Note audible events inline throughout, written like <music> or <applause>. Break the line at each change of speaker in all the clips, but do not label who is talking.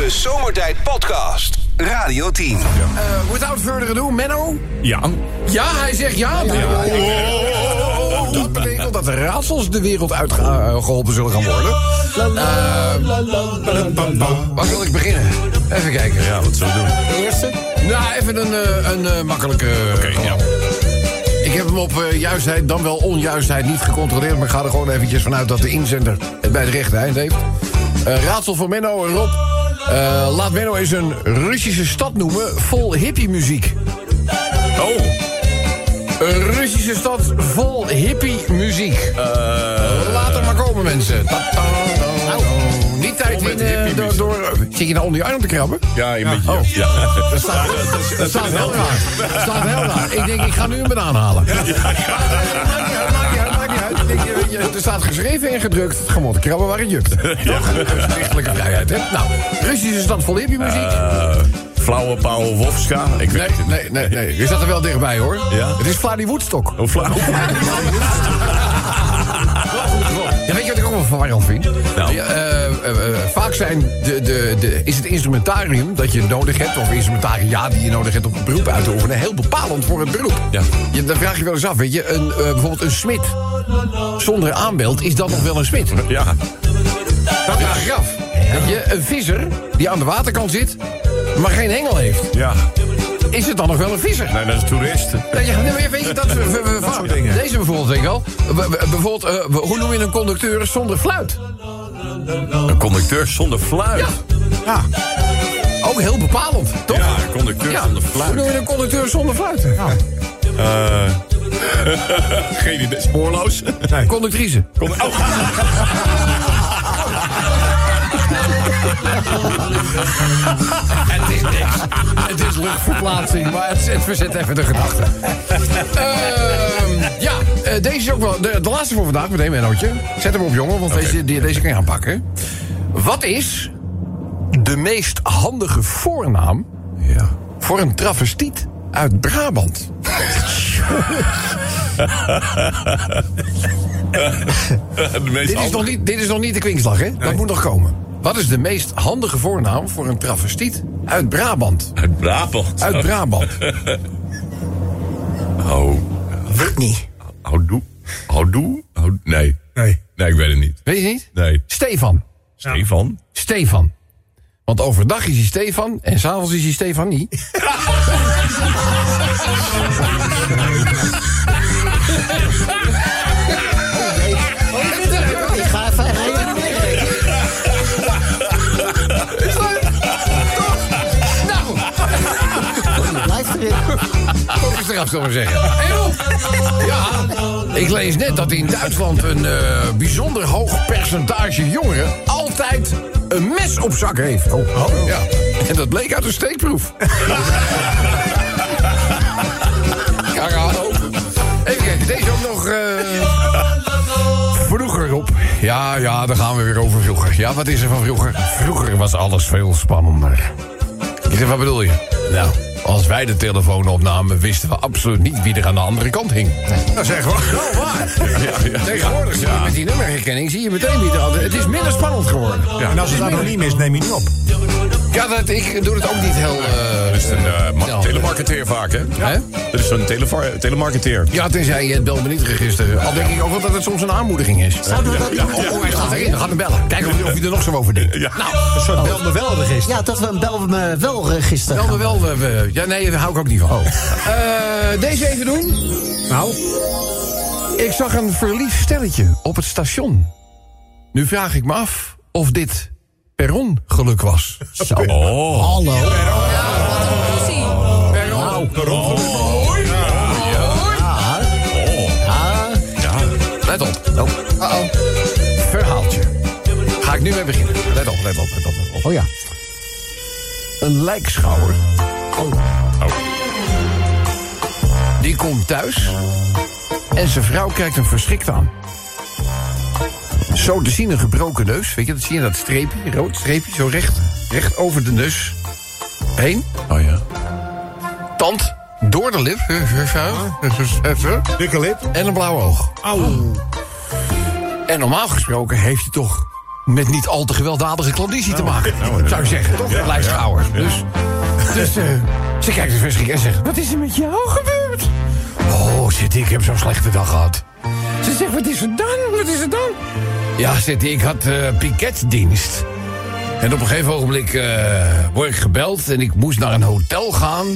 De Zomertijd Podcast. Radio 10.
Uh, without further ado, Menno.
Ja.
Ja, hij zegt ja. Dat betekent dat de raadsels de wereld uitgeholpen zullen gaan worden. Uh, waar wil ik beginnen? Even kijken.
Ja, wat zullen we doen?
De eerste?
Nou, even een, uh, een uh, makkelijke...
Oké, okay, ja.
Ik heb hem op uh, juistheid, dan wel onjuistheid niet gecontroleerd... maar ik ga er gewoon eventjes vanuit dat de inzender het bij het rechte eind heeft. Uh, raadsel voor Menno en Rob. Uh, laat Menno eens een Russische stad noemen vol hippie-muziek.
Oh.
Een Russische stad vol hippie-muziek. Laat er maar komen, mensen. Ta -ta -ta nou, niet tijd in door, door... Zit je nou onder je arm te krabben?
Ja, een beetje.
Oh.
Ja. <laughs>
Dat staat, dat staat heel raar. Dat staat heel raar. Ik denk, ik ga nu een banaan halen. Ja, ja, <laughs> er staat geschreven en gedrukt. Het gemot krabben waar het jukt. <laughs> Lichtelijke vrijheid, hè? Nou, Russische stad vol hippie muziek.
Uh, flauwe Paul Wofska. Ik
nee,
weet het
nee, nee, nee. Je zat er wel dichtbij, hoor.
Ja?
Het is Vladi Woodstock.
Oh, flauw. <laughs>
Ja, weet je wat ik ook wel verwarrend vind?
Nou.
Ja, uh, uh, uh, vaak zijn de, de, de, is het instrumentarium dat je nodig hebt... of instrumentaria die je nodig hebt om het beroep uit te oefenen... heel bepalend voor het beroep.
Ja.
Je, dan vraag je wel eens af, weet je... Een, bijvoorbeeld een smid zonder aanbeeld, is dat nog wel een smid?
Ja.
Dat vraag ik af. Weet je, een visser die aan de waterkant zit... maar geen hengel heeft...
Ja.
Is het dan nog wel een visser?
Nee, dat is een toerist.
Ja, nee, weet je, dat, we, we, <laughs>
dat soort dingen.
Deze bijvoorbeeld, weet je wel. Bijvoorbeeld, uh, hoe noem je een conducteur zonder fluit?
Een conducteur zonder fluit?
Ja. ja. Ook heel bepalend, toch?
Ja, een conducteur
ja.
zonder fluit.
Hoe noem je een conducteur zonder fluit? Ja.
Uh, <laughs> geen idee. Spoorloos?
Nee. Conductrice.
Con oh. <laughs> <laughs>
het is niks. Het is luchtverplaatsing, maar het, het verzet even de gedachte. Uh, ja, uh, deze is ook wel de, de laatste voor vandaag. Meteen, Mennootje. Zet hem op, jongen, want okay. deze, die, deze kan je aanpakken. Wat is de meest handige voornaam
ja.
voor een travestiet uit Brabant? <laughs> dit, is nog niet, dit is nog niet de kwinkslag, hè? Nee. Dat moet nog komen. Wat is de meest handige voornaam voor een travestiet uit Brabant?
Uit Brabant?
Uit Brabant. <laughs>
oh.
Whitney.
Houdoe? Houdoe? Nee.
Nee.
Nee, ik weet het niet.
Weet je niet?
Nee.
Stefan.
Stefan?
Stefan. Want overdag is hij Stefan en s'avonds is hij Stefan niet. <laughs> Eens eraf, zullen we zeggen. Ja, ik lees net dat in Duitsland een uh, bijzonder hoog percentage jongeren altijd een mes op zak heeft.
Oh, oh.
Ja. En dat bleek uit een steekproef. <laughs> Even kijken, deze ook nog... Uh... Vroeger op. Ja, ja, daar gaan we weer over vroeger. Ja, wat is er van vroeger? Vroeger was alles veel spannender. Ik zeg, wat bedoel je? Nou, als wij de telefoon opnamen, wisten we absoluut niet wie er aan de andere kant hing. Is echt wel waar. Ja, ja, Tegenwoordig, ja. met die nummerherkenning, zie je meteen wie er aan Het is minder spannend geworden.
Ja, en als het anoniem is, neem je niet op.
Ja, dat, ik doe het ook niet heel... Uh,
dat is een uh, telemarketeer vaak, hè?
Hè?
Dat is een tele telemarketeer.
Ja, tenzij je het bel me niet register. Al denk ik ook wel dat het soms een aanmoediging is.
Zouden we dat
ja, ja, ja, hij gaat erin, we gaan hem bellen. Kijk of, of je er nog zo over denkt.
Ja.
Nou,
een soort bel me wel register.
Ja, dat we een bel me wel register
Bel me wel... Uh, ja, nee, daar hou ik ook niet van. Oh. Uh, deze even doen.
Nou?
Ik zag een verliefd stelletje op het station. Nu vraag ik me af of dit perrongeluk was.
Zo.
Oh.
Hallo.
Perron.
Nou, perron.
Oh.
Ja.
Ja. Let op. Oh. Uh -oh. Verhaaltje. Ga ik nu mee beginnen. Let op, let op, let op. Let op.
Oh ja.
Een lijkschouwer.
Oh.
Oh.
Die komt thuis en zijn vrouw kijkt hem verschrikt aan. Zo te zien een gebroken neus. Weet je, dat zie je dat streepje, rood streepje, zo recht, recht over de neus heen.
Oh ja.
Tand door de lip.
Dikke lip.
En een blauw oog.
Auw.
En normaal gesproken heeft hij toch met niet al te gewelddadige klandizie te maken. zou je zeggen, toch? Lijstschouwer. Dus, dus eh, ze kijkt dus verschrikt en zegt... Wat is er met jou gebeurd? Oh, zit ik, ik heb zo'n slechte dag gehad. Ze zegt, wat is er dan? Wat is er dan? Ja, zit ik had eh piketdienst. En op een gegeven ogenblik eh, word ik gebeld en ik moest naar een hotel gaan.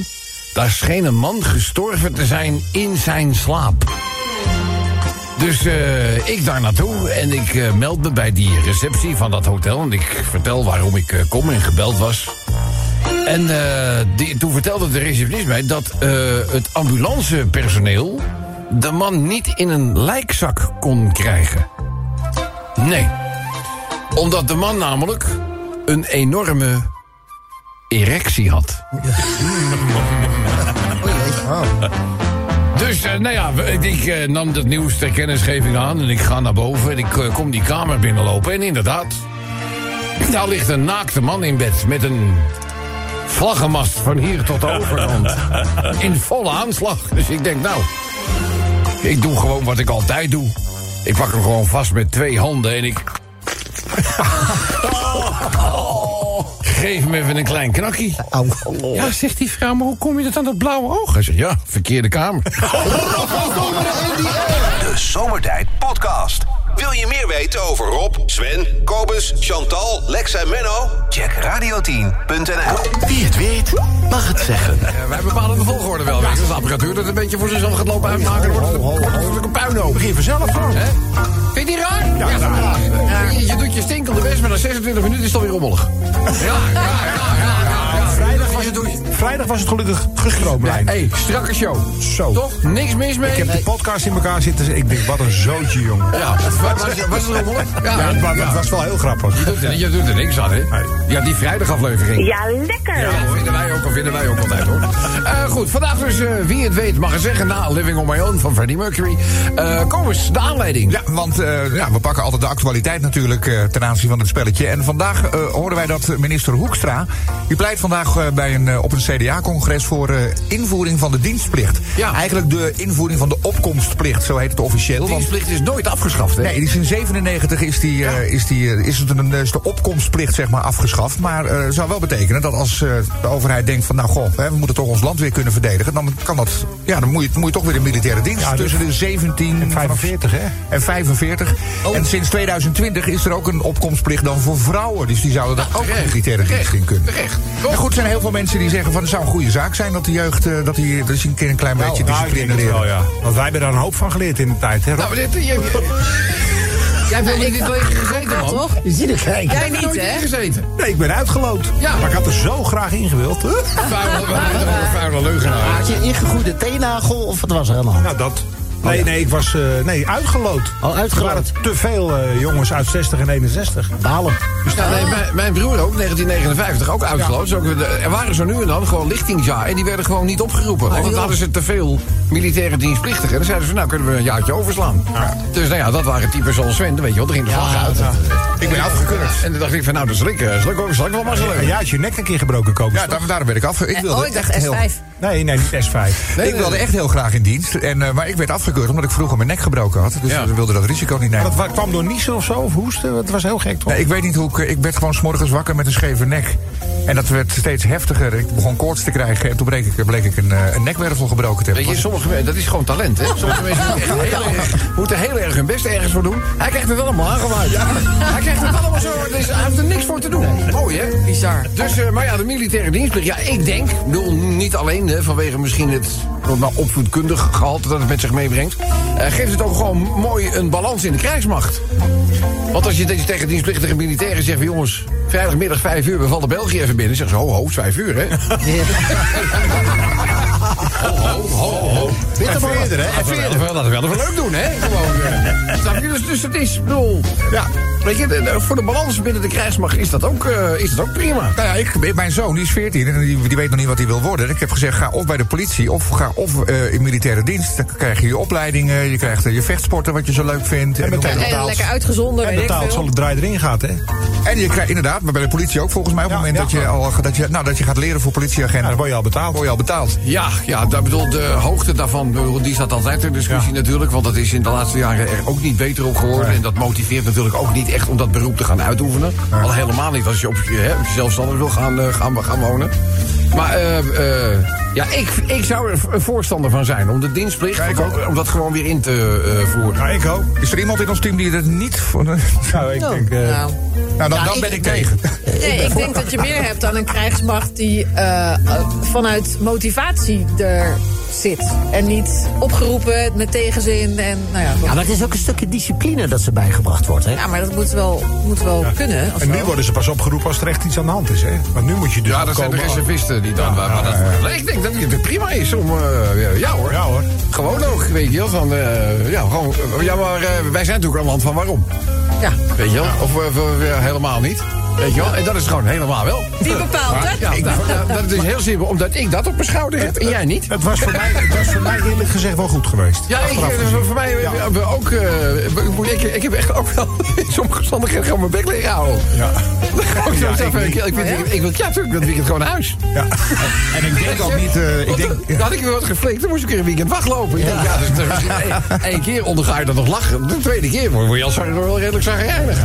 Daar scheen een man gestorven te zijn in zijn slaap. Dus eh, ik daar naartoe en ik meld me bij die receptie van dat hotel. En ik vertel waarom ik kom en gebeld was. En die, toen vertelde de receptionist mij dat het ambulancepersoneel... de man niet in een lijkzak kon krijgen. Nee. Omdat de man namelijk een enorme erectie had. <laughs> Dus, eh, nou ja, ik eh, nam dat nieuws ter kennisgeving aan en ik ga naar boven en ik eh, kom die kamer binnenlopen. En inderdaad, daar ligt een naakte man in bed met een vlaggenmast van hier tot de overkant. <laughs> In volle aanslag. Dus ik denk, nou, ik doe gewoon wat ik altijd doe. Ik pak hem gewoon vast met twee handen en ik... Geef hem even een klein knakkie.
Au.
Ja, zegt die vrouw, maar hoe kom je dat aan dat blauwe oog? Hij zegt, ja, verkeerde kamer.
De Zomertijd Podcast. Wil je meer weten over Rob, Sven, Kobus, Chantal, Lex en Menno? Check radio10.nl.
Wie het weet, mag het zeggen.
Ja, wij bepalen de volgorde wel. Je. Als de apparatuur dat een beetje voor zichzelf gaat lopen uitmaken... dan wordt het, wordt een puinhoop.
Begin vanzelf gewoon.
Hè? Vind je die raar? Ja, raar. Je, je doet je stinkende best, maar na 26 minuten is het alweer rommelig. Ja, ja, ja, ja.
Was het, vrijdag was het gelukkig gestroomlijn.
Hé, strakke show.
Zo.
Toch? Niks mis mee?
Ik heb de podcast in elkaar zitten. Ik denk, wat een zootje, jongen.
Ja, was, was, was het rommelig? <laughs>
Ja, het wa- het was wel heel grappig.
Je doet, er, je doet er niks aan, hè? Ja, die vrijdagaflevering.
Ja, lekker.
Ja, dat vinden wij ook, dat vinden wij ook altijd hoor. Eh, goed, vandaag dus eh, wie het weet mag het zeggen na Living on My Own van Freddie Mercury. Eh kom eens, de aanleiding.
Ja, want eh, ja, we pakken altijd de actualiteit natuurlijk eh, ten aanzien van het spelletje. En vandaag eh hoorden wij dat minister Hoekstra... die pleit vandaag bij een, eh, op een CDA-congres voor eh, invoering van de dienstplicht.
Ja.
Eigenlijk de invoering van de opkomstplicht, zo heet het officieel. Want
Dienstplicht is nooit afgeschaft, hè?
Nee, die is in 97 is, die, eh, is, die, is, het een, is de opkomstplicht zeg maar afgeschaft. Maar eh zou wel betekenen dat als de overheid denkt van... nou goh, hè, we moeten toch ons land weer kunnen verdedigen... dan kan dat, ja, dan moet je, moet je toch weer in militaire dienst.
Ja, dus-
tussen de 17
En 45, hè?
en 45.
Oh.
En sinds 2020 is er ook een opkomstplicht dan voor vrouwen. Dus die zouden daar ook
terecht,
militaire dienst in kunnen.
terecht.
En goed, er zijn heel veel mensen die zeggen van... het zou een goede zaak zijn dat de jeugd... eh, dat die dus een keer een klein beetje
Nou, ik
discipline leren.
wel, ja. Want wij hebben daar een hoop van geleerd in de tijd, hè? Rob?
Nou, dit, je, <laughs> jij in dit leger gezeten, man.
toch?
Je ziet het kijken.
Jij niet,
nooit
hè?
ingezeten.
Nee, ik ben uitgeloot.
Ja.
Maar ik had er zo graag in gewild.
Vuile, leugenaar.
Had je ingegroeide teennagel of wat was er aan de hand?
Nou, dat. Nee, nee, ik was eh, nee, uitgeloot.
Oh, uitgeloot.
Er waren te veel eh, jongens uit 60 en 61.
Balen.
Ja, nee, mijn, mijn broer ook, 1959, ook uitgeloot. Dus er waren zo nu en dan gewoon lichtingsjaar. En die werden gewoon niet opgeroepen. Want dan hadden ze te veel militaire dienstplichtigen. En dan zeiden ze, nou kunnen we een jaartje overslaan. Dus nou ja, dat waren types zoals Sven. Weet je wel, er ging de vlag uit.
Ik ben afgekeurd.
En dan dacht ik van, nou, dat zal ik, eh, zal ik, ook, zal ik wel maar zo
En
leuk.
jij had je nek een keer gebroken, Kobus.
Ja, daar, daarom werd ik af. Ik wilde
Oh, ik dacht
echt heel-
S5.
Nee, nee, niet S5.
Nee,
ik wilde
nee.
echt heel graag in dienst. En, eh, maar ik werd afgekeurd omdat ik vroeger mijn nek gebroken had. Dus
Ja.
we wilden dat risico niet
Maar
nemen.
dat wa- kwam door niezen of zo, of hoesten? Dat was heel gek, toch?
Nee, ik weet niet hoe ik... Ik werd gewoon 's morgens wakker met een scheve nek. En dat werd steeds heftiger. Ik begon koorts te krijgen. En toen bleek ik, bleek ik een, eh, een nekwervel gebroken te hebben.
Weet je, sommige mensen, dat is gewoon talent, hè? Sommige <laughs> mensen moeten echt heel erg, moeten heel erg hun best ergens voor doen. Hij krijgt het allemaal aangewaaid. Hij krijgt het allemaal zo. Dus hij heeft er niks voor te doen. Mooi, hè? Bizar. Dus, eh, maar ja, de militaire dienstplicht. Ja, ik denk, bedoel, niet alleen hè, vanwege misschien het nou, opvoedkundig gehalte dat het met zich meebrengt. eh, geeft het ook gewoon mooi een balans in de krijgsmacht. Want als je deze tegen dienstplichtige militairen zegt van jongens, vrijdagmiddag 5 uur, we vallen België even binnen. Zeggen ze, ho, ho, het is 5 uur, hè? Ho, ho, ho, ho.
En verder, hè?
We wel- laten we wel even leuk doen, hè? Gewoon. eh. Snap je? Dus, dus het is, bedoel, ja, weet je, de- de- voor de balans binnen de krijgsmacht is dat ook, eh, is dat ook prima.
Nou ja, ik, mijn zoon die is 14 en die, die weet nog niet wat hij wil worden. Ik heb gezegd, ga of bij de politie of ga of eh, in militaire dienst. Dan krijg je je opleidingen, je krijgt eh, je vechtsporten wat je zo leuk vindt. En, dan-
En
Betaald.
lekker uitgezonden,
En betaald zal het draai erin gaat, hè?
en je krijgt inderdaad, maar bij de politie ook volgens mij, op het
Ja,
moment
ja.
dat, je al, dat, je, nou, dat je gaat leren voor politieagent,
Ja, dan word je al betaald.
word je al betaald.
Ja, ja, dat bedoel, de hoogte daarvan, die staat altijd ter discussie natuurlijk. Want dat is in de laatste jaren er ook niet beter op geworden. En dat motiveert natuurlijk ook niet echt om dat beroep te gaan uitoefenen. Al helemaal niet als je op, je- hè, op je zelfstandig wil gaan, eh, gaan, gaan wonen. Maar eh, eh, ja, ik, ik zou er een voorstander van zijn om de dienstplicht...
Ja, ik ook.
om dat gewoon weer in te eh, voeren.
Ja, ik ook.
Is er iemand in ons team die er niet voor... nou, <laughs>
Nou, ik denk... eh,
Nou,
dan,
Ja,
dan ben ik tegen.
nee, ik denk dat je meer hebt dan een krijgsmacht die vanuit motivatie er zit. En niet opgeroepen met tegenzin. En, nou ja,
Ja, maar het is ook een stukje discipline dat ze bijgebracht wordt, hè?
ja, maar dat moet wel, moet wel kunnen. of
En nu worden ze pas opgeroepen als er echt iets aan de hand is, hè? Want nu moet je dus
Ja, dat zijn de reservisten die dan... maar dat, ik denk dat het prima is om... eh, ja, ja hoor.
Ja hoor.
Gewoon ook, weet je wel. Van, eh, ja, gewoon, ja, maar eh, wij zijn natuurlijk een land van waarom.
Ja.
Weet je wel? Of eh, helemaal niet. Weet je wel? En dat is gewoon helemaal wel.
Wie bepaalt het?
Ja, nou, nou, dat is heel simpel, omdat ik dat op mijn schouder heb en jij niet.
Het was, voor mij, het was voor mij eerlijk gezegd wel goed geweest.
Ja, ik, eh, voor mij eh, we ook. eh, ik, ik heb echt ook wel <laughs> in sommige omstandigheden gewoon mijn bek liggen houden.
Ja. Ja, ik
ik, ik, wil ja, natuurlijk dat weekend gewoon naar huis.
Ja.
En ik denk ook niet... eh, ik denk,
eh, had ik weer wat geflikt, dan moest ik weer een weekend wachtlopen. Ik denk, ja, dus, dus <laughs> één keer onderga je dan nog lachen. De tweede keer word je al wel redelijk zagrijnig.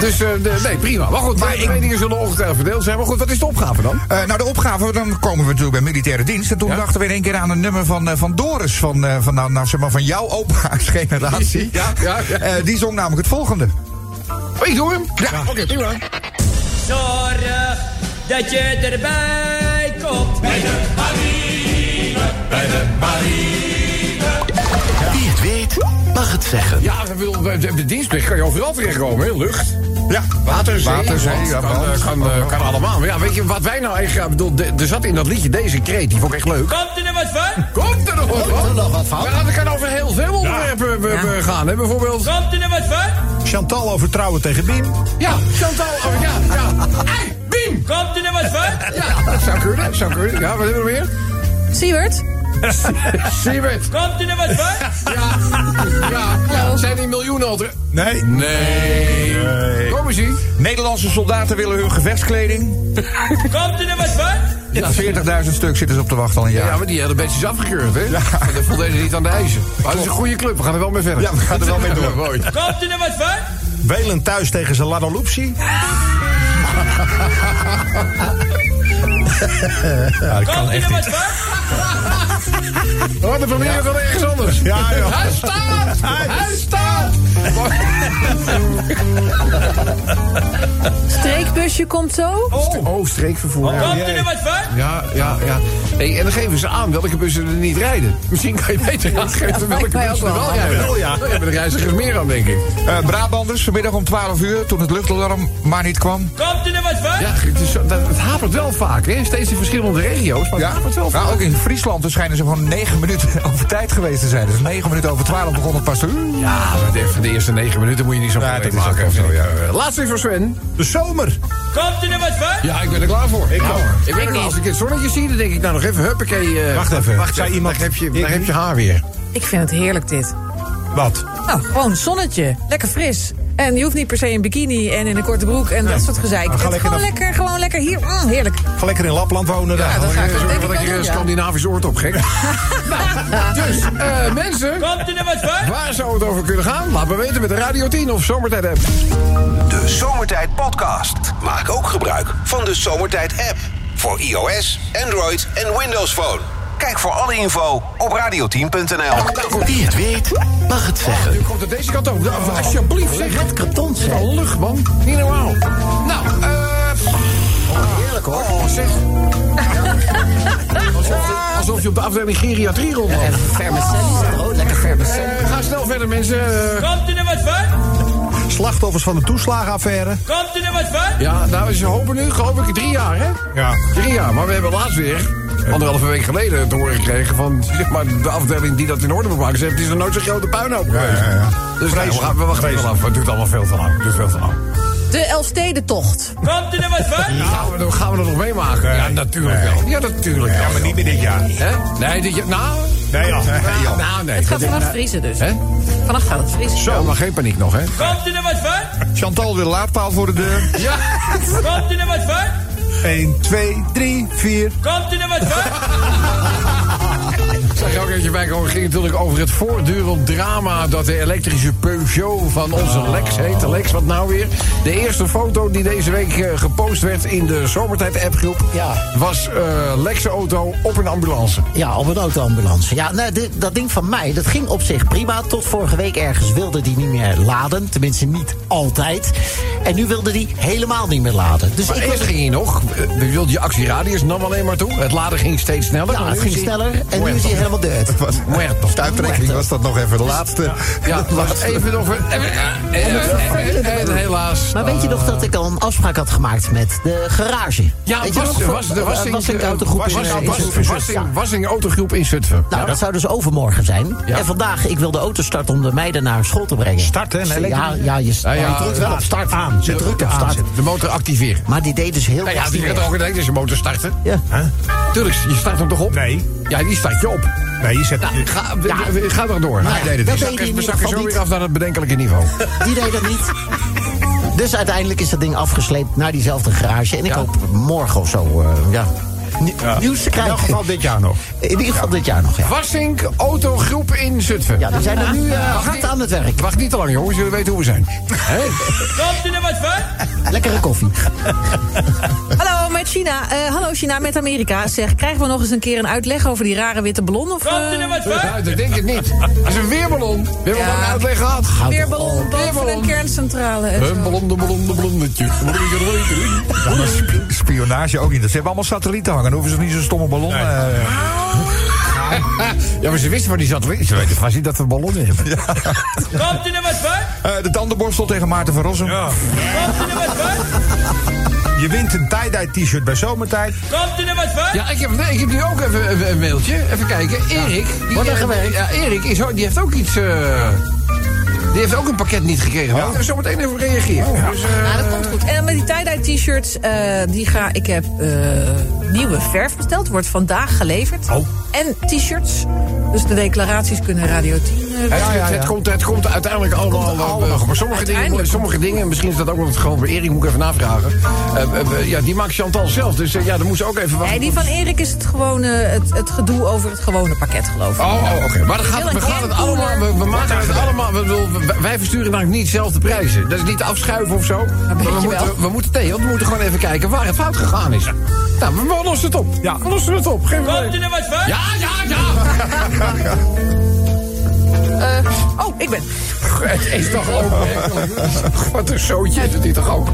Dus eh, de- nee, prima. Maar goed, maar de meningen zullen ongetwijfeld verdeeld zijn. Maar goed, wat is de opgave dan?
Eh, nou, de opgave, dan komen we natuurlijk bij militaire dienst. En toen
Ja.
dachten we in één keer aan een nummer van, eh, van Doris. Van, eh, van, nou, nou, zeg maar, van jouw opa's generatie. <laughs>
Ja, ja, ja.
Eh, die zong namelijk het volgende.
Oh, ik doe hem. Ja, oké, prima.
Zorg dat je erbij komt. Bij de
Wie het weet, mag het zeggen.
Ja, we wil- we- de, de dienstplicht kan je overal terechtkomen, hè? Lucht.
Ja,
Water, zee,
Water, zee,
land.
ja,
kan,
brand.
eh, kan, eh, kan allemaal. Maar ja, weet je wat wij nou eigenlijk... Ik bedoel, er zat in dat liedje deze kreet, die vond ik echt leuk.
Komt er nog wat van?
Komt er nog wat
Komt er
van?
nog wat van?
Maar dat kan over heel veel onderwerpen eh, gaan, hè? Bijvoorbeeld...
Komt er nog wat van?
Chantal over trouwen tegen Biem.
Ja, Chantal, oh, ja, ja. Hey, Biem!
Komt er nog wat van?
Ja, dat zou kunnen, zou kunnen. Ja, wat hebben we nog meer?
Siewert?
Siebert.
Komt er nog wat van?
Ja, ja, ja. Zijn die miljoenen al terug?
Nee.
Nee. Kom eens zien.
Nederlandse soldaten willen hun gevechtskleding.
Komt er nog wat van?
Ja, 40.000 stuk zitten ze op te wachten al een jaar.
Ja, maar die hadden bedjes afgekeurd, hè? Ja. Dat voldeden niet aan de eisen. Maar het is een goede club, we gaan er wel mee verder.
Ja, we gaan er wel mee door.
Mooi.
Komt er nog wat van?
Welen thuis tegen zijn Ladolupsi. ja, dat kan
er
echt
nog
niet.
Wat van?
De familie gaat ergens anders.
Ja, joh.
Hij staat! Hij staat! <laughs>
Streekbusje komt zo.
Oh, streekvervoer. Ja,
Komt er nog wat van?
ja, ja. ja. Hey, en dan geven ze aan welke bussen er niet rijden. Misschien kan je beter aangeven welke bussen er wel rijden.
Wel, ja.
Dan hebben de reizigers meer aan, denk ik.
Eh, Brabanders, vanmiddag om 12 uur, toen het luchtalarm maar niet kwam.
Komt er wat van?
Ja, het, is, dat, het hapert wel vaak, hè? Steeds in verschillende regio's, maar het hapert wel vaak.
nou, ook in Friesland schijnen ze gewoon 9 minuten <laughs> over tijd geweest te zijn. Dus 9 minuten over 12 begon het pas te...
Ja, de, van de eerste negen minuten moet je niet zo
Ja, dat is
maken.
zo, ja.
Laatste is voor Sven.
De zomer.
Komt er nog wat van?
Ja, ik ben er klaar voor. Ik. Ik ben er, als ik het zonnetje zie, dan denk ik nou nog even, huppakee. eh,
Wacht even.
Wacht
Zei
even,
iemand-
daar heb, je, daar heb je haar weer.
Ik vind het heerlijk dit.
Wat?
Nou, gewoon zonnetje. Lekker fris. En je hoeft niet per se een bikini en in een korte broek en dat soort gezeik. Het
lekker
gewoon lekker, gewoon lekker hier. Mm, heerlijk.
Ga lekker in Lapland wonen daar.
Ja, dat ga ik
Zorg
denk
dat
wel
je een
ja.
Scandinavisch oort op, gek. <laughs> nou, dus, eh, mensen,
Komt er wat van?
waar zou het over kunnen gaan? Laat me weten met de Radio 10 of Zomertijd app.
De Zomertijd Podcast. Maak ook gebruik van de Zomertijd app. Voor iOS, Android en Windows Phone. Kijk voor alle info op radio10.nl.
Wie het weet, mag het zeggen.
Nu komt het deze kant op. Nou, Alsjeblieft, zeg.
Het karton, zeg.
Lucht, man. Niet normaal. Nou, eh...
Heerlijk hoor.
Oh, zeg. Alsof je, alsof je op de afdeling geriatrie rondloopt.
En vermicelli. Oh, lekker vermicelli.
Eh, ga snel verder, mensen.
Komt er nog wat van?
Slachtoffers van de toeslagenaffaire.
Komt er nog wat van?
ja, nou, ze hopen nu, geloof ik, drie jaar, hè?
Ja.
Drie jaar. Maar we hebben laatst weer, anderhalve week geleden, te horen gekregen van zeg maar, de afdeling die dat in orde moet maken. Ze hebben, het is er nooit zo'n grote puinhoop geweest.
ja, ja.
Dus nou, we, gaan, we wachten er wel af. Het duurt allemaal veel te lang. Het duurt veel te lang.
De Elfstedentocht.
Komt er nog wat van?
Gaan we, gaan we dat nog meemaken?
Nee.
Ja, natuurlijk
Nee.
wel. Ja, natuurlijk wel.
Ja, maar niet meer dit jaar.
Hè? Nee, dit jaar... Nou,
Nee, ja.
nou, nou, nee.
Het gaat vannacht vriezen dus.
Hè?
Vannacht gaat het vriezen.
Zo, maar geen paniek nog, hè?
Komt er nog wat van?
Chantal wil laadpaal voor de deur.
Ja.
Komt er wat van?
1, 2, 3, 4.
Komt er nog <laughs> wat?
Zag je ook eentje bij komen. Het ging natuurlijk over het voortdurend drama... dat de elektrische Peugeot van onze Lex heet. Lex, wat nou weer? De eerste foto die deze week eh, gepost werd in de Zomertijd-appgroep...
Ja.
was eh Lex' auto op een ambulance.
Ja, op een autoambulance. Ja, nou, dit- dat ding van mij, dat ging op zich prima. Tot vorige week ergens wilde die niet meer laden. Tenminste, niet altijd. En nu wilde die helemaal niet meer laden. Dus
Maar
ik
eerst
wilde...
ging hij nog. eh, Je wilde je actieradius nam alleen maar toe. Het laden ging steeds sneller.
Ja, het ging sneller en nu is hij helemaal dead.
Muerto.
Stuiptrekking was dat nog even de laatste.
Ja, wacht even nog. En, en, en, en helaas.
Maar weet je nog dat ik al een afspraak had gemaakt met de garage?
Ja,
je
was,
nog?
was, de Wassing,
Wassing
eh,
autogroep in, eh, in Zutphen.
Wassing-
Ja.
Wassing autogroep in Zutphen.
Nou, dat zou dus overmorgen zijn.
Ja.
En vandaag, ik wil de auto starten om de meiden naar school te brengen.
Starten, elektrische?
Ja, ja, je,
Ja, ja,
je drukt wel op start.
aan.
Je drukt op start.
De motor activeren.
Maar die deed dus heel
Nou ja, die gaat
weg.
ook een elektrische motor starten.
Ja.
Tuurlijk, je start hem toch op?
Nee.
Ja, die start je op.
Nee, je zet...
Nou, ga, ga er door.
Nou,
Nee,
dat
we
deed hij in
zakken, we
ieder
zakken zo weer
niet.
af naar het bedenkelijke niveau. <laughs>
Die deed dat niet. Dus uiteindelijk is dat ding afgesleept naar diezelfde garage. En ik
Ja.
hoop morgen of zo eh, ja, nie- nieuws te
In
krijgen.
elk geval dit jaar nog.
In ieder geval dit jaar nog, ja.
Wassink autogroep in Zutphen.
Ja, die zijn er nu eh, hard aan het werk.
Wacht niet te lang, jongens. Jullie weten hoe we zijn. <laughs>
Komt u er wat van?
Lekkere koffie.
Hallo, met China. Eh, hallo China, met Amerika. Zeg, krijgen we nog eens een keer een uitleg over die rare witte ballon? Of,
Komt u
eh,
er wat van?
Nou, dat denk ik niet. Het is een weerballon. We hebben
Ja.
al een uitleg gehad.
weerballon boven
Weerballon.
een kerncentrale.
Een ballon, de ballon, de ballonnetje.
Spionage ook niet. Ze hebben allemaal satellieten hangen. Dan hoeven ze niet zo'n stomme ballon. eh,
Ja, maar ze wisten waar die zat. Ze weten vast niet dat we ballonnen hebben.
Komt u er wat van?
eh, de tandenborstel tegen Maarten van Rossum.
Ja.
Komt u er wat van?
Je wint een tie-dye t-shirt bij zomertijd.
Komt u er wat van?
Ja, ik heb, nee, ik heb nu ook even een, een mailtje. Even kijken. Erik. Die,
er
eh,
gewerkt?
Ja, Erik is, die heeft ook iets... eh, die heeft ook een pakket niet gekregen. We moeten er zo meteen even reageren. Dus, eh,
Ja, dat komt goed. En met die tie-dye t-shirts, eh, die ga ik heb eh, nieuwe verf besteld. Wordt vandaag geleverd.
Oh.
En t-shirts. Dus de declaraties kunnen Radio 10 eh,
het, het, het, komt, het komt uiteindelijk allemaal. eh,
allemaal.
maar sommige dingen, sommige dingen, misschien is dat ook wel het geval bij Erik, moet ik even navragen. Eh, eh, ja, die maakt Chantal zelf. Dus eh, ja, dan moet ze ook even wachten.
Nee, die van Erik is het gewone, het, het gedoe over het gewone pakket, geloof ik.
Oh, oh, oké. Maar dan gaat,
wil
we gaan het allemaal. We, we maken het allemaal. We, we- wij versturen namelijk niet zelf de prijzen. Dat is niet afschuiven of zo. Maar we, moeten, we moeten nee, want we moeten gewoon even kijken waar het fout gegaan is. Nou, we, we lossen het op.
Ja.
We lossen het op. Geen
Komt
probleem.
u er wat van?
Ja, ja, ja. <laughs>
Eh, oh, ik ben.
Het is toch ook. <laughs> hè? Wat een zootje is het hier toch ook.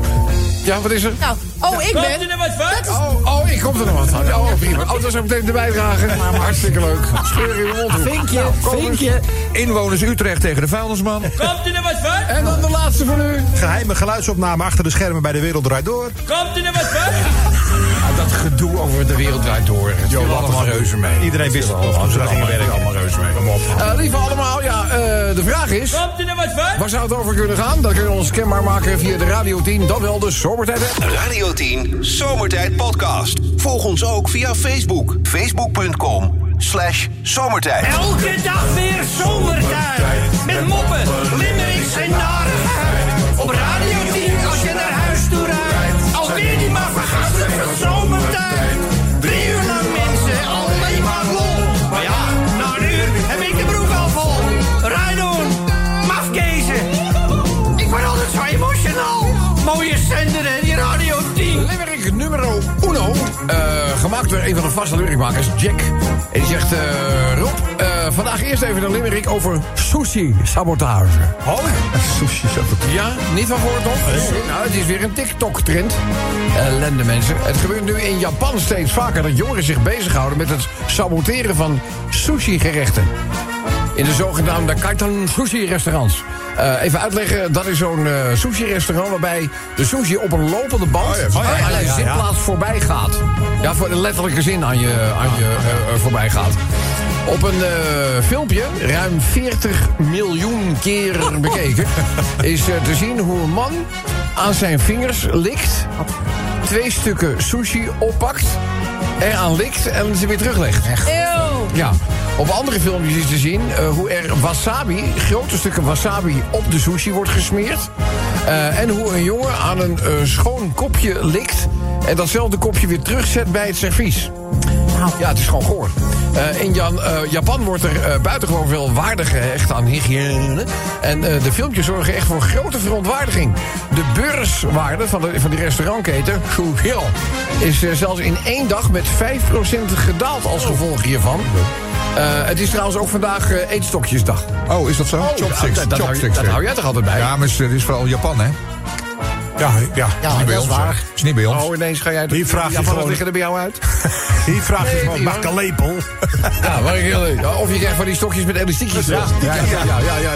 Ja, wat is er?
Nou, oh, ik
Komt
ben.
er wat van?
Oh, oh, ik kom er nog wat van. Oh, prima. Oh, dat is ook meteen de bijdrage. Hartstikke leuk. Scheur in de mond.
Vinkje,
eens.
vinkje.
Inwoners Utrecht tegen de vuilnisman.
Komt u er wat van?
En dan de laatste van u.
Geheime geluidsopname achter de schermen bij De Wereld Draait Door.
Komt u er wat van?
Dat gedoe over de wereld draait door. Het viel allemaal reuze mee.
Iedereen wist het nog ze gingen werken.
Mee. Kom op. Eh, lieve allemaal, ja, eh, de vraag is...
Komt er wat van?
Waar zou het over kunnen gaan? Dat kunnen we ons kenbaar maken via de Radio 10, dan wel de Zomertijd.
Radio 10 Zomertijd Podcast. Volg ons ook via Facebook. Facebook.com slash zomertijd.
Elke dag weer zomertijd. Met moppen, limmerings en narigheid. Op Radio 10 als je naar huis toe rijdt. Alweer die maar vergastige zomertijd. Een
van de vaste lyricmakers, Jack. En die zegt, eh, Rob, eh, vandaag eerst even een limerick over sushi-sabotage.
Oh, <laughs> sushi sabotage.
Ja, niet van voor toch? Nou, het is weer een TikTok-trend. Ellende mensen. Het gebeurt nu in Japan steeds vaker dat jongeren zich bezighouden met het saboteren van sushi-gerechten. In de zogenaamde Kaitan sushi-restaurants. Eh, even uitleggen, dat is zo'n eh, sushi-restaurant waarbij de sushi op een lopende band
Oh ja, oh ja,
aan je zitplaats voorbij gaat. Ja, voor de letterlijke zin aan je, aan je eh, voorbij gaat. Op een filmpje, ruim 40 miljoen keer <laughs> bekeken, is te zien hoe een man aan zijn vingers likt, twee stukken sushi oppakt, eraan likt en ze weer teruglegt.
Eeuw.
Ja. Op andere filmpjes is te zien eh, hoe er wasabi, grote stukken wasabi, op de sushi wordt gesmeerd. Eh, en hoe een jongen aan een eh, schoon kopje likt en datzelfde kopje weer terugzet bij het servies. Ja, het is gewoon goor. Eh, in Jan, eh, Japan wordt er eh, buitengewoon veel waarde gehecht aan hygiëne. En eh, de filmpjes zorgen echt voor grote verontwaardiging. De beurswaarde van, de, van die restaurantketen, Shuhiro, is zelfs in één dag met 5% gedaald als gevolg hiervan. Eh, het is trouwens ook vandaag eh, eetstokjesdag.
Oh, is dat zo?
Oh,
chopsticks.
dat- dat hou dat hou jij toch altijd bij?
Ja, maar het is vooral Japan, hè?
Ja, ja.
ja is
niet bij ons.
Waar.
Is niet bij ons.
Oh, ineens ga jij...
Hier vraag je gewoon...
Wat liggen er bij jou uit? <laughs>
Hier vraag je gewoon, mag een lepel?
Ja, mag ik heel Of je krijgt van die stokjes met elastiekjes. Ja, ja, ja. ja, ja,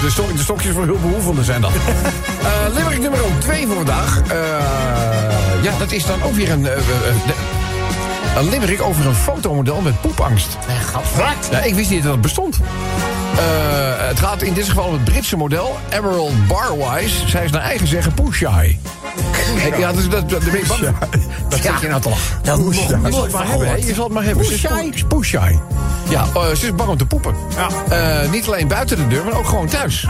De, stok, de stokjes voor hulpbehoevenden zijn dat. <laughs> Eh, uh, Limerick nummer 2 voor vandaag. Uh, ja, dat is dan ook weer een... Uh, een limerick over een fotomodel met poepangst.
Nee, Wat?
Ja, ik wist niet dat het bestond. Eh, het gaat in dit geval om het Britse model, Emerald Barwise. Zij is naar eigen zeggen poeshy. Ja, dat, dat, dat, daar ben ik bang voor. Dat zit je nou.
Dat nog
Je zal
nooit
het maar hebben. Je zal het maar hebben. Ze is Ja, eh, ze is bang om te poepen. Eh, niet alleen buiten de deur, maar ook gewoon thuis.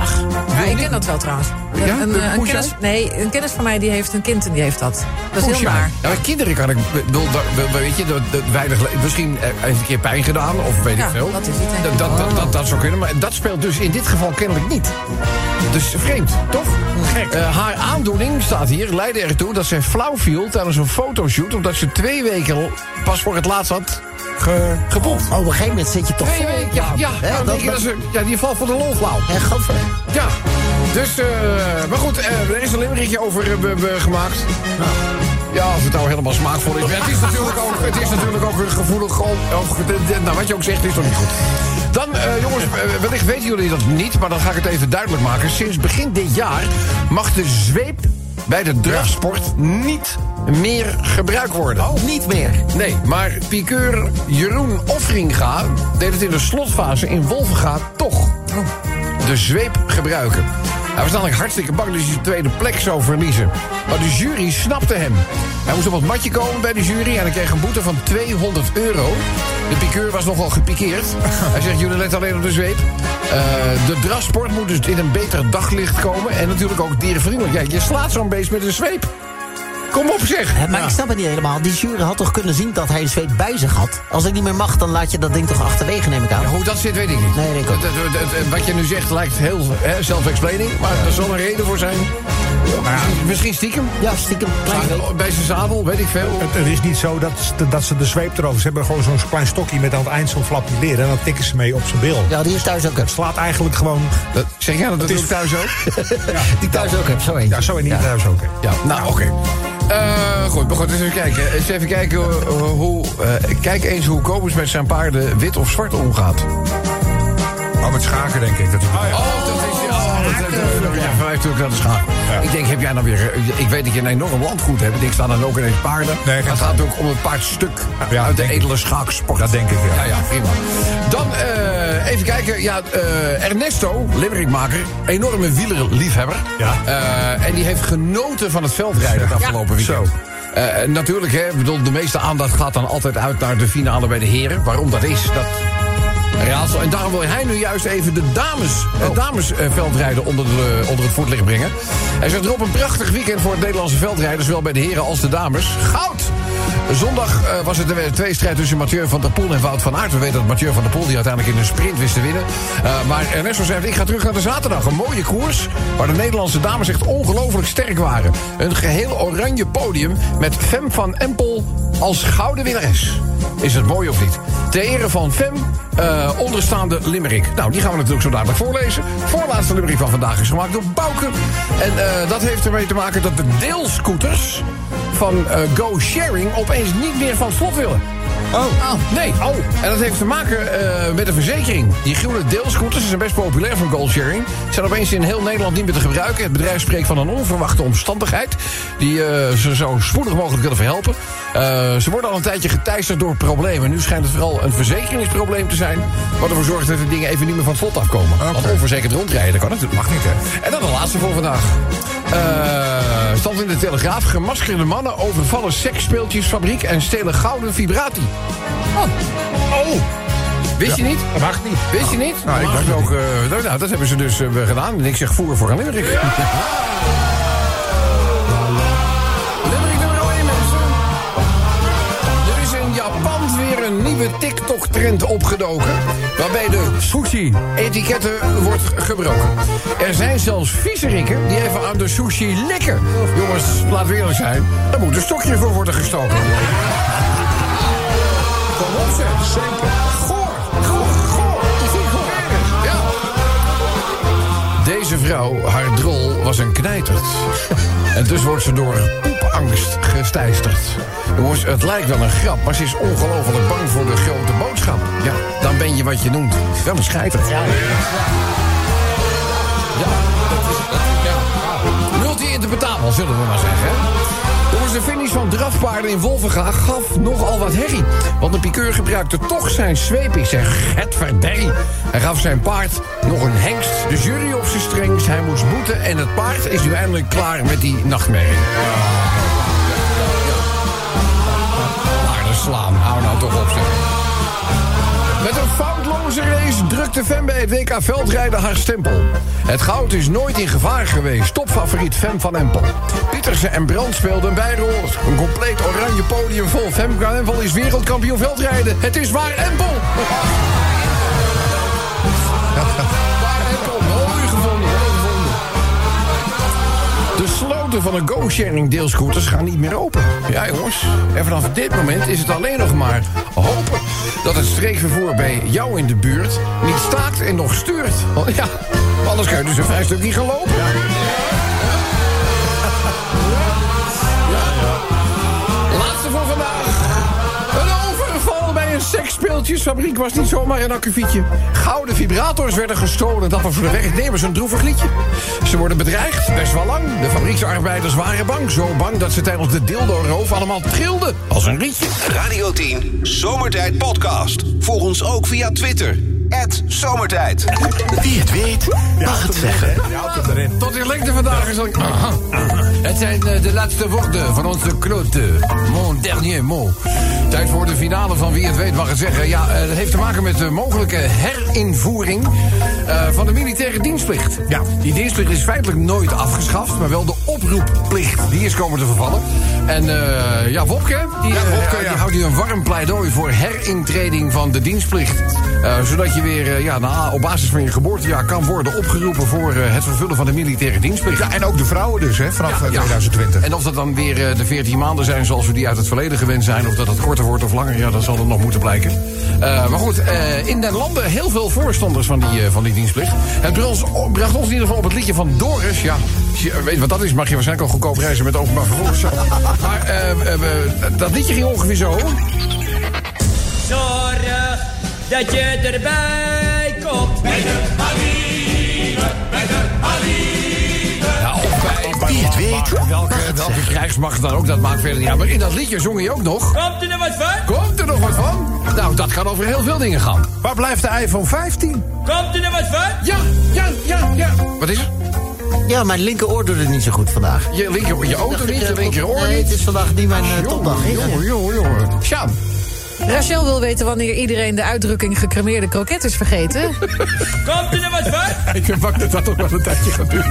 Ja, ik ken dat wel trouwens.
Ja?
Een, eh, een, kennis, nee, een kennis van mij die heeft een kind en die heeft dat. Dat is heel.
Ja, kinderen kan ik... bedoel, Weet je, dat, dat weinig, misschien eh, heeft een keer pijn gedaan, of weet
Ja,
ik veel.
dat is het.
Dat, dat, dat, dat, dat zou kunnen, maar dat speelt dus in dit geval kennelijk niet. Dus vreemd, toch? Eh, haar aandoening, staat hier, leidde ertoe dat zij flauw viel tijdens een fotoshoot... omdat ze twee weken pas voor het laatst had ge, gepoept.
Oh, op een gegeven moment zit je toch
weken, ja, ja, ja,
dat,
dat ze, ja, die valt voor de lol flauw.
Gadver.
Ja, dus, eh, maar goed, eh, er is een limmerikje over eh, gemaakt. Ja, of het nou helemaal smaakvol is. Het is natuurlijk ook, het is natuurlijk ook een gevoelig... De- nou, wat je ook zegt, is toch niet goed. Dan, eh, jongens, wellicht weten jullie dat niet... maar dan ga ik het even duidelijk maken. Sinds begin dit jaar mag de zweep bij de drafsport niet meer gebruikt worden.
Oh, niet meer.
Nee, maar piqueur Jeroen Offringa deed het in de slotfase in Wolvenga toch. De zweep gebruiken. Hij was namelijk hartstikke bang dat hij zijn tweede plek zou verliezen. Maar de jury snapte hem. Hij moest op het matje komen bij de jury en hij kreeg een boete van 200 euro. De piqueur was nogal gepikeerd. <laughs> Hij zegt, jullie letten alleen op de zweep. Eh, de drafsport moet dus in een beter daglicht komen. En natuurlijk ook dierenvriendelijk. Ja, je slaat zo'n beest met een zweep. Kom op zeg.
Maar ik snap het niet helemaal. Die jury had toch kunnen zien dat hij een zweep bij zich had? Als ik niet meer mag, dan laat je dat ding toch achterwege, neem ik aan.
Ja, hoe dat zit, weet ik niet.
Nee, weet ik ook.
Dat- dat- dat- Wat je nu zegt lijkt heel hè, self-explaining, maar er zal een reden voor zijn. Misschien- Misschien stiekem.
Ja, stiekem. Klein.
Bij zijn zadel, weet ik veel.
Het, het is niet zo dat, ze- dat ze de zweep erover... Ze hebben gewoon zo'n klein stokje met aan het eind zo'n flapje leren... en dan tikken ze mee op zijn bil.
Ja, die is thuis ook.
Het slaat eigenlijk gewoon...
Dat, zeg jij dat dat
is-
doe ik thuis ook? <laughs>
Die thuis ook heb, zo eentje.
Ja, zo en niet thuis ook. hè.
Ja, nou oké. Eh, goed, maar goed, eens even kijken. Eens even kijken eh, hoe... eh, kijk eens hoe Kobus met zijn paarden wit of zwart omgaat.
Oh, met schaken denk ik. Dat hij...
Oh. Oh, dat, mij natuurlijk naar de schaak. Ik denk, heb jij nou weer... Ik weet dat je een enorm landgoed hebt. Ik staan dan ook ineens paarden.
Nee,
het gaat ook om een paardstuk
Ja,
uit de edele schaaksport.
Dat denk ik, ja.
Ja, ja, prima. Dan eh, even kijken. Ja, eh, Ernesto, limerickmaker, enorme wielerliefhebber.
Ja.
Eh, en die heeft genoten van het veldrijden het afgelopen weekend. Eh, natuurlijk, hè, bedoel, de meeste aandacht gaat dan altijd uit naar de finale bij de heren. Waarom dat is, dat raadsel. En daarom wil hij nu juist even de dames, het damesveldrijden onder, de, onder het voetlicht brengen. Hij zegt erop een prachtig weekend voor het Nederlandse veldrijden, zowel bij de heren als de dames. Goud! Zondag eh, was het de twee strijd tussen Mathieu van der Poel en Wout van Aert. We weten dat Mathieu van der Poel die uiteindelijk in een sprint wist te winnen. Eh, maar Ernesto zei, ik ga terug naar de zaterdag. Een mooie koers, waar de Nederlandse dames echt ongelooflijk sterk waren. Een geheel oranje podium met Fem van Empel als gouden winnares. Is het mooi of niet? Ter ere van Fem, eh, onderstaande limerick. Nou, die gaan we natuurlijk zo dadelijk voorlezen. Voorlaatste limerick van vandaag is gemaakt door Bouke. En dat heeft ermee te maken dat de deelscooters van eh, Go Sharing opeens niet meer van slot willen. Oh. Nee. Oh. En dat heeft te maken eh, met de verzekering. Die groene deelscooters zijn best populair van GoSharing. Zijn opeens in heel Nederland niet meer te gebruiken. Het bedrijf spreekt van een onverwachte omstandigheid... die eh, ze zo spoedig mogelijk willen verhelpen. Ze worden al een tijdje geteisterd door problemen. Nu schijnt het vooral een verzekeringsprobleem te zijn... wat ervoor zorgt dat de dingen even niet meer van het slot afkomen. Want onverzekerd rondrijden, dat kan natuurlijk. Mag niet, hè? En dan de laatste voor vandaag. Eh, stand in de Telegraaf. Gemaskerde mannen overvallen seksspeeltjesfabriek... en stelen gouden vibrati. Oh. Wist je niet?
Dat mag niet.
Wist je niet?
Nou, ik dacht
gesproken, eh, nou, nou, dat hebben ze dus eh, gedaan. En ik zeg voer voor een limerick. <laughs> limerick nummer 1, mensen. Er is een Japan nieuwe TikTok-trend opgedoken... waarbij de sushi-etiketten wordt gebroken. Er zijn zelfs viezerikken die even aan de sushi likken. Jongens, laten we zijn, daar moet een stokje voor worden gestoken. Kom op zeg. Deze vrouw, haar drol, was een knijterd. <laughs> En dus wordt ze door poepangst gesteisterd. Jongens, het lijkt wel een grap, maar ze is ongelooflijk bang voor de grote boodschap. Ja, dan ben je wat je noemt. Wel een scheiter. Ja, dat is... Ja. Multi-interpretabel, zullen we maar zeggen. De finish van drafpaarden in Wolvenga gaf nogal wat herrie. Want de piqueur gebruikte toch zijn zweep. Ik zeg, het verderrie. Hij gaf zijn paard nog een hengst. De jury op zijn strengst. Hij moest boeten en het paard is nu eindelijk klaar met die nachtmerrie. Drukte Fem bij het WK veldrijden haar stempel. Het goud is nooit in gevaar geweest. Topfavoriet Fem van Empel. Pietersen en Brand speelden een bijrol. Een compleet oranje podium vol. Fem van Empel is wereldkampioen veldrijden. Het is waar Empel. De sloten van de go-sharing deelscooters gaan niet meer open. Ja jongens, en vanaf dit moment is het alleen nog maar hopen... dat het streekvervoer bij jou in de buurt niet staakt en nog stuurt. Want ja, anders kun je dus een vrij stuk niet gaan lopen. Seksspeeltjesfabriek was niet zomaar een akkefietje. Gouden vibrators werden gestolen. Dat was voor de werknemers een droevig liedje. Ze worden bedreigd, best wel lang. De fabrieksarbeiders waren bang. Zo bang dat ze tijdens de dildo-roof allemaal trilden. Als een rietje.
Radio 10 Zomertijd Podcast. Volg ons ook via Twitter. Zomertijd.
Wie het weet, mag het zeggen.
Tot in lengte vandaag is ik. Aha. Het zijn eh, de laatste woorden van onze Claude. Mon dernier mot. Tijd voor de finale van Wie het weet mag het zeggen. Ja, eh, dat heeft te maken met de mogelijke herinvoering eh, van de militaire dienstplicht. Ja, die dienstplicht is feitelijk nooit afgeschaft, maar wel de oproepplicht. Die is komen te vervallen. En eh, ja, Wopke, die, eh, die houdt hier een warm pleidooi voor herintreding van de dienstplicht. Eh, zodat je weer eh, ja, na, op basis van je geboortejaar kan worden opgeroepen voor eh, het vervullen van de militaire dienstplicht.
Ja, en ook de vrouwen dus, hè, vanaf
Ja,
eh,
ja.
2020.
En of dat dan weer eh, de 14 maanden zijn zoals we die uit het verleden gewend zijn... of dat het korter wordt of langer, ja, dat zal er nog moeten blijken. Eh, maar goed, eh, in den landen heel veel voorstanders van die, eh, van die dienstplicht. Het bracht ons, bracht ons in ieder geval op het liedje van Doris. Ja, als je weet wat dat is, mag je waarschijnlijk al goedkoop reizen met openbaar vervoer. maar dat liedje ging ongeveer zo.
Zorg dat je erbij komt.
Weet,
welke, welke krijgsmacht dan ook, dat maakt verder niet uit. Maar in dat liedje zong hij ook nog...
Komt er nog wat van?
Komt er nog wat van? Nou, dat kan over heel veel dingen gaan.
Waar blijft de iPhone 15?
Komt er nog wat van?
Ja, ja, ja, ja. Wat is er?
Ja, mijn linkeroor doet het niet zo goed vandaag.
Je, linker, je auto niet, je linkeroor
Nee,
niet.
het is vandaag niet mijn uh, topdag.
Jongen, jongen, jongen. Sjaan.
Rachel wil weten wanneer iedereen de uitdrukking gecremeerde kroket is vergeten. <laughs>
Komt er nog wat van?
Ik ben bang dat dat toch wel een tijdje gaat duren.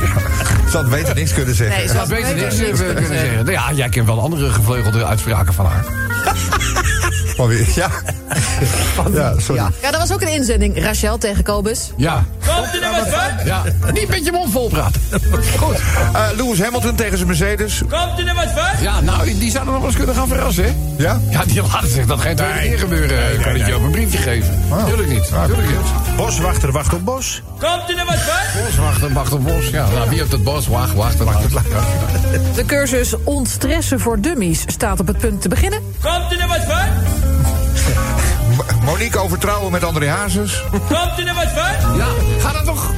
Ze had beter niks kunnen zeggen.
Nee,
Dat had beter niks kunnen zeggen. Nou Ja, jij kent wel andere gevleugelde uitspraken van haar. <laughs>
Weer, ja. ja, sorry.
Ja.
Ja, dat was ook een inzending. Rachel tegen Kobus.
Ja,
Komt er van?
ja. Niet met je mond vol praten. Goed.
Eh, Lewis Hamilton tegen zijn Mercedes.
Komt er wat van?
Ja, nou, die zouden nog wel eens kunnen gaan verrassen, hè?
Ja?
Ja, die laten zich dat geen tweede keer gebeuren. kan ik je ook een briefje geven. Tuurlijk niet. Tuurlijk niet.
Boswachter wacht op bos.
Komt er nog wat van?
Bos, wachten, wachten, bos. Ja, nou, wie op het bos? Wacht, wacht, wacht. wacht.
De cursus Ontstressen voor Dummies staat op het punt te beginnen.
Komt er nog wat van?
M- <laughs> Monique over trouwen met André Hazes.
Komt er nog wat van?
Ja, ga dat toch?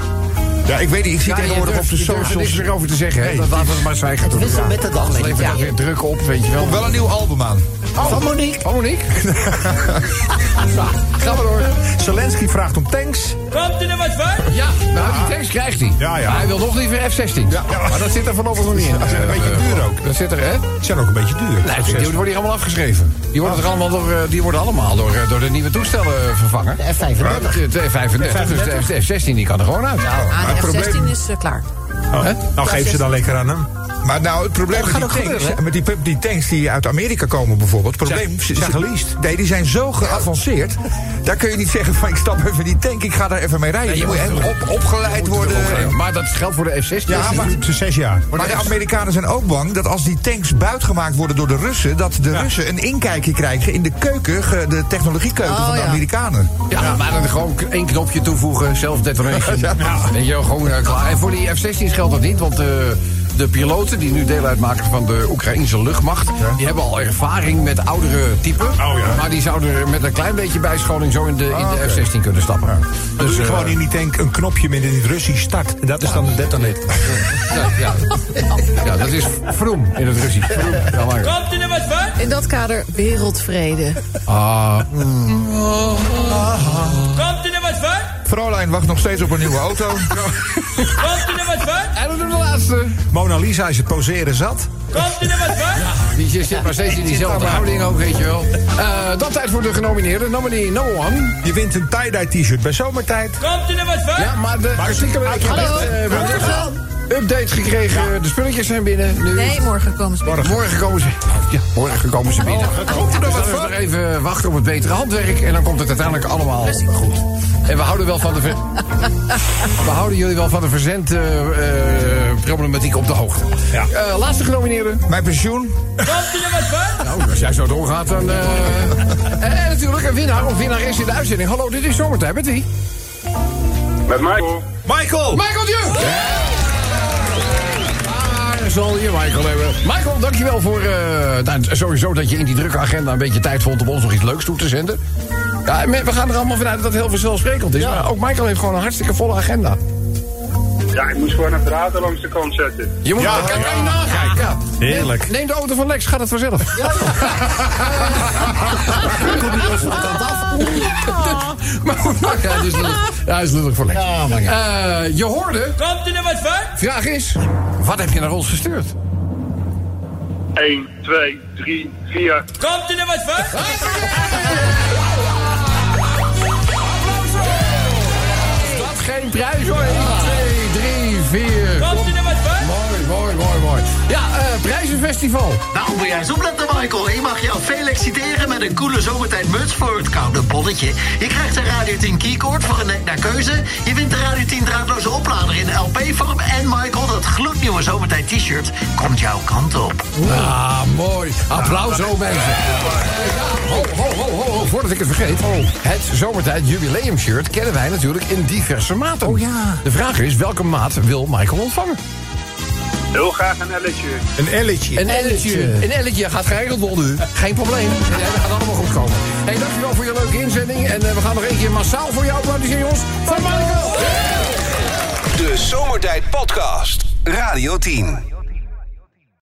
Ja, ik weet niet, ik zie
Ja,
tegenwoordig op de
er niks
socials...
meer over te zeggen, hè? Dat laten we het maar zwijgen.
Het wisselt met de dag, ik.
dat weer druk op, weet je wel.
Wel een nieuw album aan.
Van Monique.
Oh, Monique? <laughs> Ga maar door.
Zelensky vraagt om tanks.
Komt er nog wat van?
Ja, nou, die tekst krijgt hij.
Ja, ja.
Maar hij wil nog liever F-16. Maar dat zit er voorlopig nog niet in.
Dat is een beetje duur ook.
Dat zit er, hè?
Die zijn ook een beetje duur.
Nee, die worden hier allemaal afgeschreven. Die worden, er allemaal door, eh, die worden allemaal door, eh, door de nieuwe toestellen vervangen.
De F35.
De F-35, dus de F- de F-16 die kan er gewoon uit.
Het probleem-
F-16 is eh, klaar.
Oh, nou geef ze dan lekker aan hem.
Maar nou, het probleem met,
gaat
die
ook
tanks,
gebeuren,
met die, die tanks die uit Amerika komen bijvoorbeeld... het probleem,
Zijn- zijn geleased.
Nee, die zijn zo geavanceerd. Daar kun je niet zeggen van ik stap even in die tank, ik ga daar even mee rijden. je moet helemaal op, opgeleid worden.
Maar dat geldt voor de F-16.
Ja, maar,
zes jaar.
maar de Amerikanen zijn ook bang dat als die tanks buitgemaakt worden door de Russen... dat de Russen een inkijkje krijgen in de keuken, de technologiekeuken
Oh,
van de
ja.
Amerikanen.
Ja, maar dan gewoon één knopje toevoegen, self-detonation. <laughs> Ja. Weet je wel, gewoon eh, klaar. En voor die F-16's geldt dat niet, want eh, de piloten die nu deel uitmaken van de Oekraïnse luchtmacht... die hebben al ervaring met oudere typen.
Oh, ja.
Maar die zouden er met een klein beetje bijscholing zo in de, in de F-16 kunnen stappen.
Dus
Dus, eh,
gewoon in die tank een knopje met in het Russisch start. En dat is dan de detonator.
ja, ja. ja, dat is vroom in het Russisch.
Komt er wat van?
In dat kader wereldvrede.
ah,
Komt er?
Fräulein wacht nog steeds op een nieuwe auto. <laughs>
Komt u er wat van?
en dan de laatste.
Mona Lisa is het poseren zat.
Komt u er wat van?
Die zit maar steeds in diezelfde houding ook, weet je wel. Eh, dan tijd voor de genomineerden. Nominee no one.
Je wint een tie-dye t-shirt bij zomertijd.
Komt u er wat van?
Ja, maar de artikelen... update gekregen. De spulletjes zijn binnen. Nu.
Nee, morgen komen ze binnen.
Morgen komen ze. Ja, morgen komen ze binnen. Komt er nog wat nog even wachten op het betere handwerk. En dan komt het uiteindelijk allemaal goed. En we houden wel van de. ver- <laughs> we houden jullie wel van de verzendproblematiek op de hoogte.
Ja.
Eh, laatste genomineerde.
Mijn pensioen.
Komt er wat van?
Nou, als jij zo doorgaat, dan. eh <laughs> en natuurlijk een winnaar of winnares in de uitzending. Hallo, dit is Zomertijd. Met wie?
Met Michael.
Michael!
Michael Juk! Zal je Michael hebben. Michael, dankjewel voor eh, nou, sowieso dat je in die drukke agenda een beetje tijd vond om ons nog iets leuks toe te zenden. Ja, we gaan er allemaal vanuit dat het heel vanzelfsprekend is. Maar ook Michael heeft gewoon een hartstikke volle agenda.
Ja, ik moest gewoon een draad langs de kant zetten.
Je moet
Ja,
kan,
ja.
kan je nagaan. Ja.
Heerlijk.
Neem, neem de auto van Lex, gaat het vanzelf. <laughs> maar goed, nou, ja, dat is lullig. Ja, dat is lullig voor Lex.
Ja, maar ja.
Eh, je hoorde,
Komt er wat van?
vraag is, wat heb je naar ons gestuurd?
1, 2, 3, 4.
Komt er wat van?
Dat geen prijs hoor. Ja, eh prijzenfestival.
Nou, moet jij eens opletten, Michael. Je mag jou feliciteren met een coole zomertijd muts voor het koude bolletje. Je krijgt een Radio 10 keycord voor een nek naar keuze. Je wint de Radio 10 draadloze oplader in LP-vorm. En Michael, dat gloednieuwe zomertijd t-shirt komt jouw kant op.
Ah, mooi. Applaus, zo mensen. Ho, ho, ho, ho, voordat ik het vergeet. Het zomertijd jubileum shirt kennen wij natuurlijk in diverse maten.
Oh ja.
De vraag is, welke maat wil Michael ontvangen?
Heel graag een elletje.
Een elletje.
Een elletje. Een elletje gaat geregeld worden. Geen probleem. Dat gaat allemaal goed komen. Hey, dankjewel voor je leuke inzending. En eh, we gaan nog één keer massaal voor jou applaudisseren, jongens. Van Michael.
De Zomertijd Podcast. Radio 10.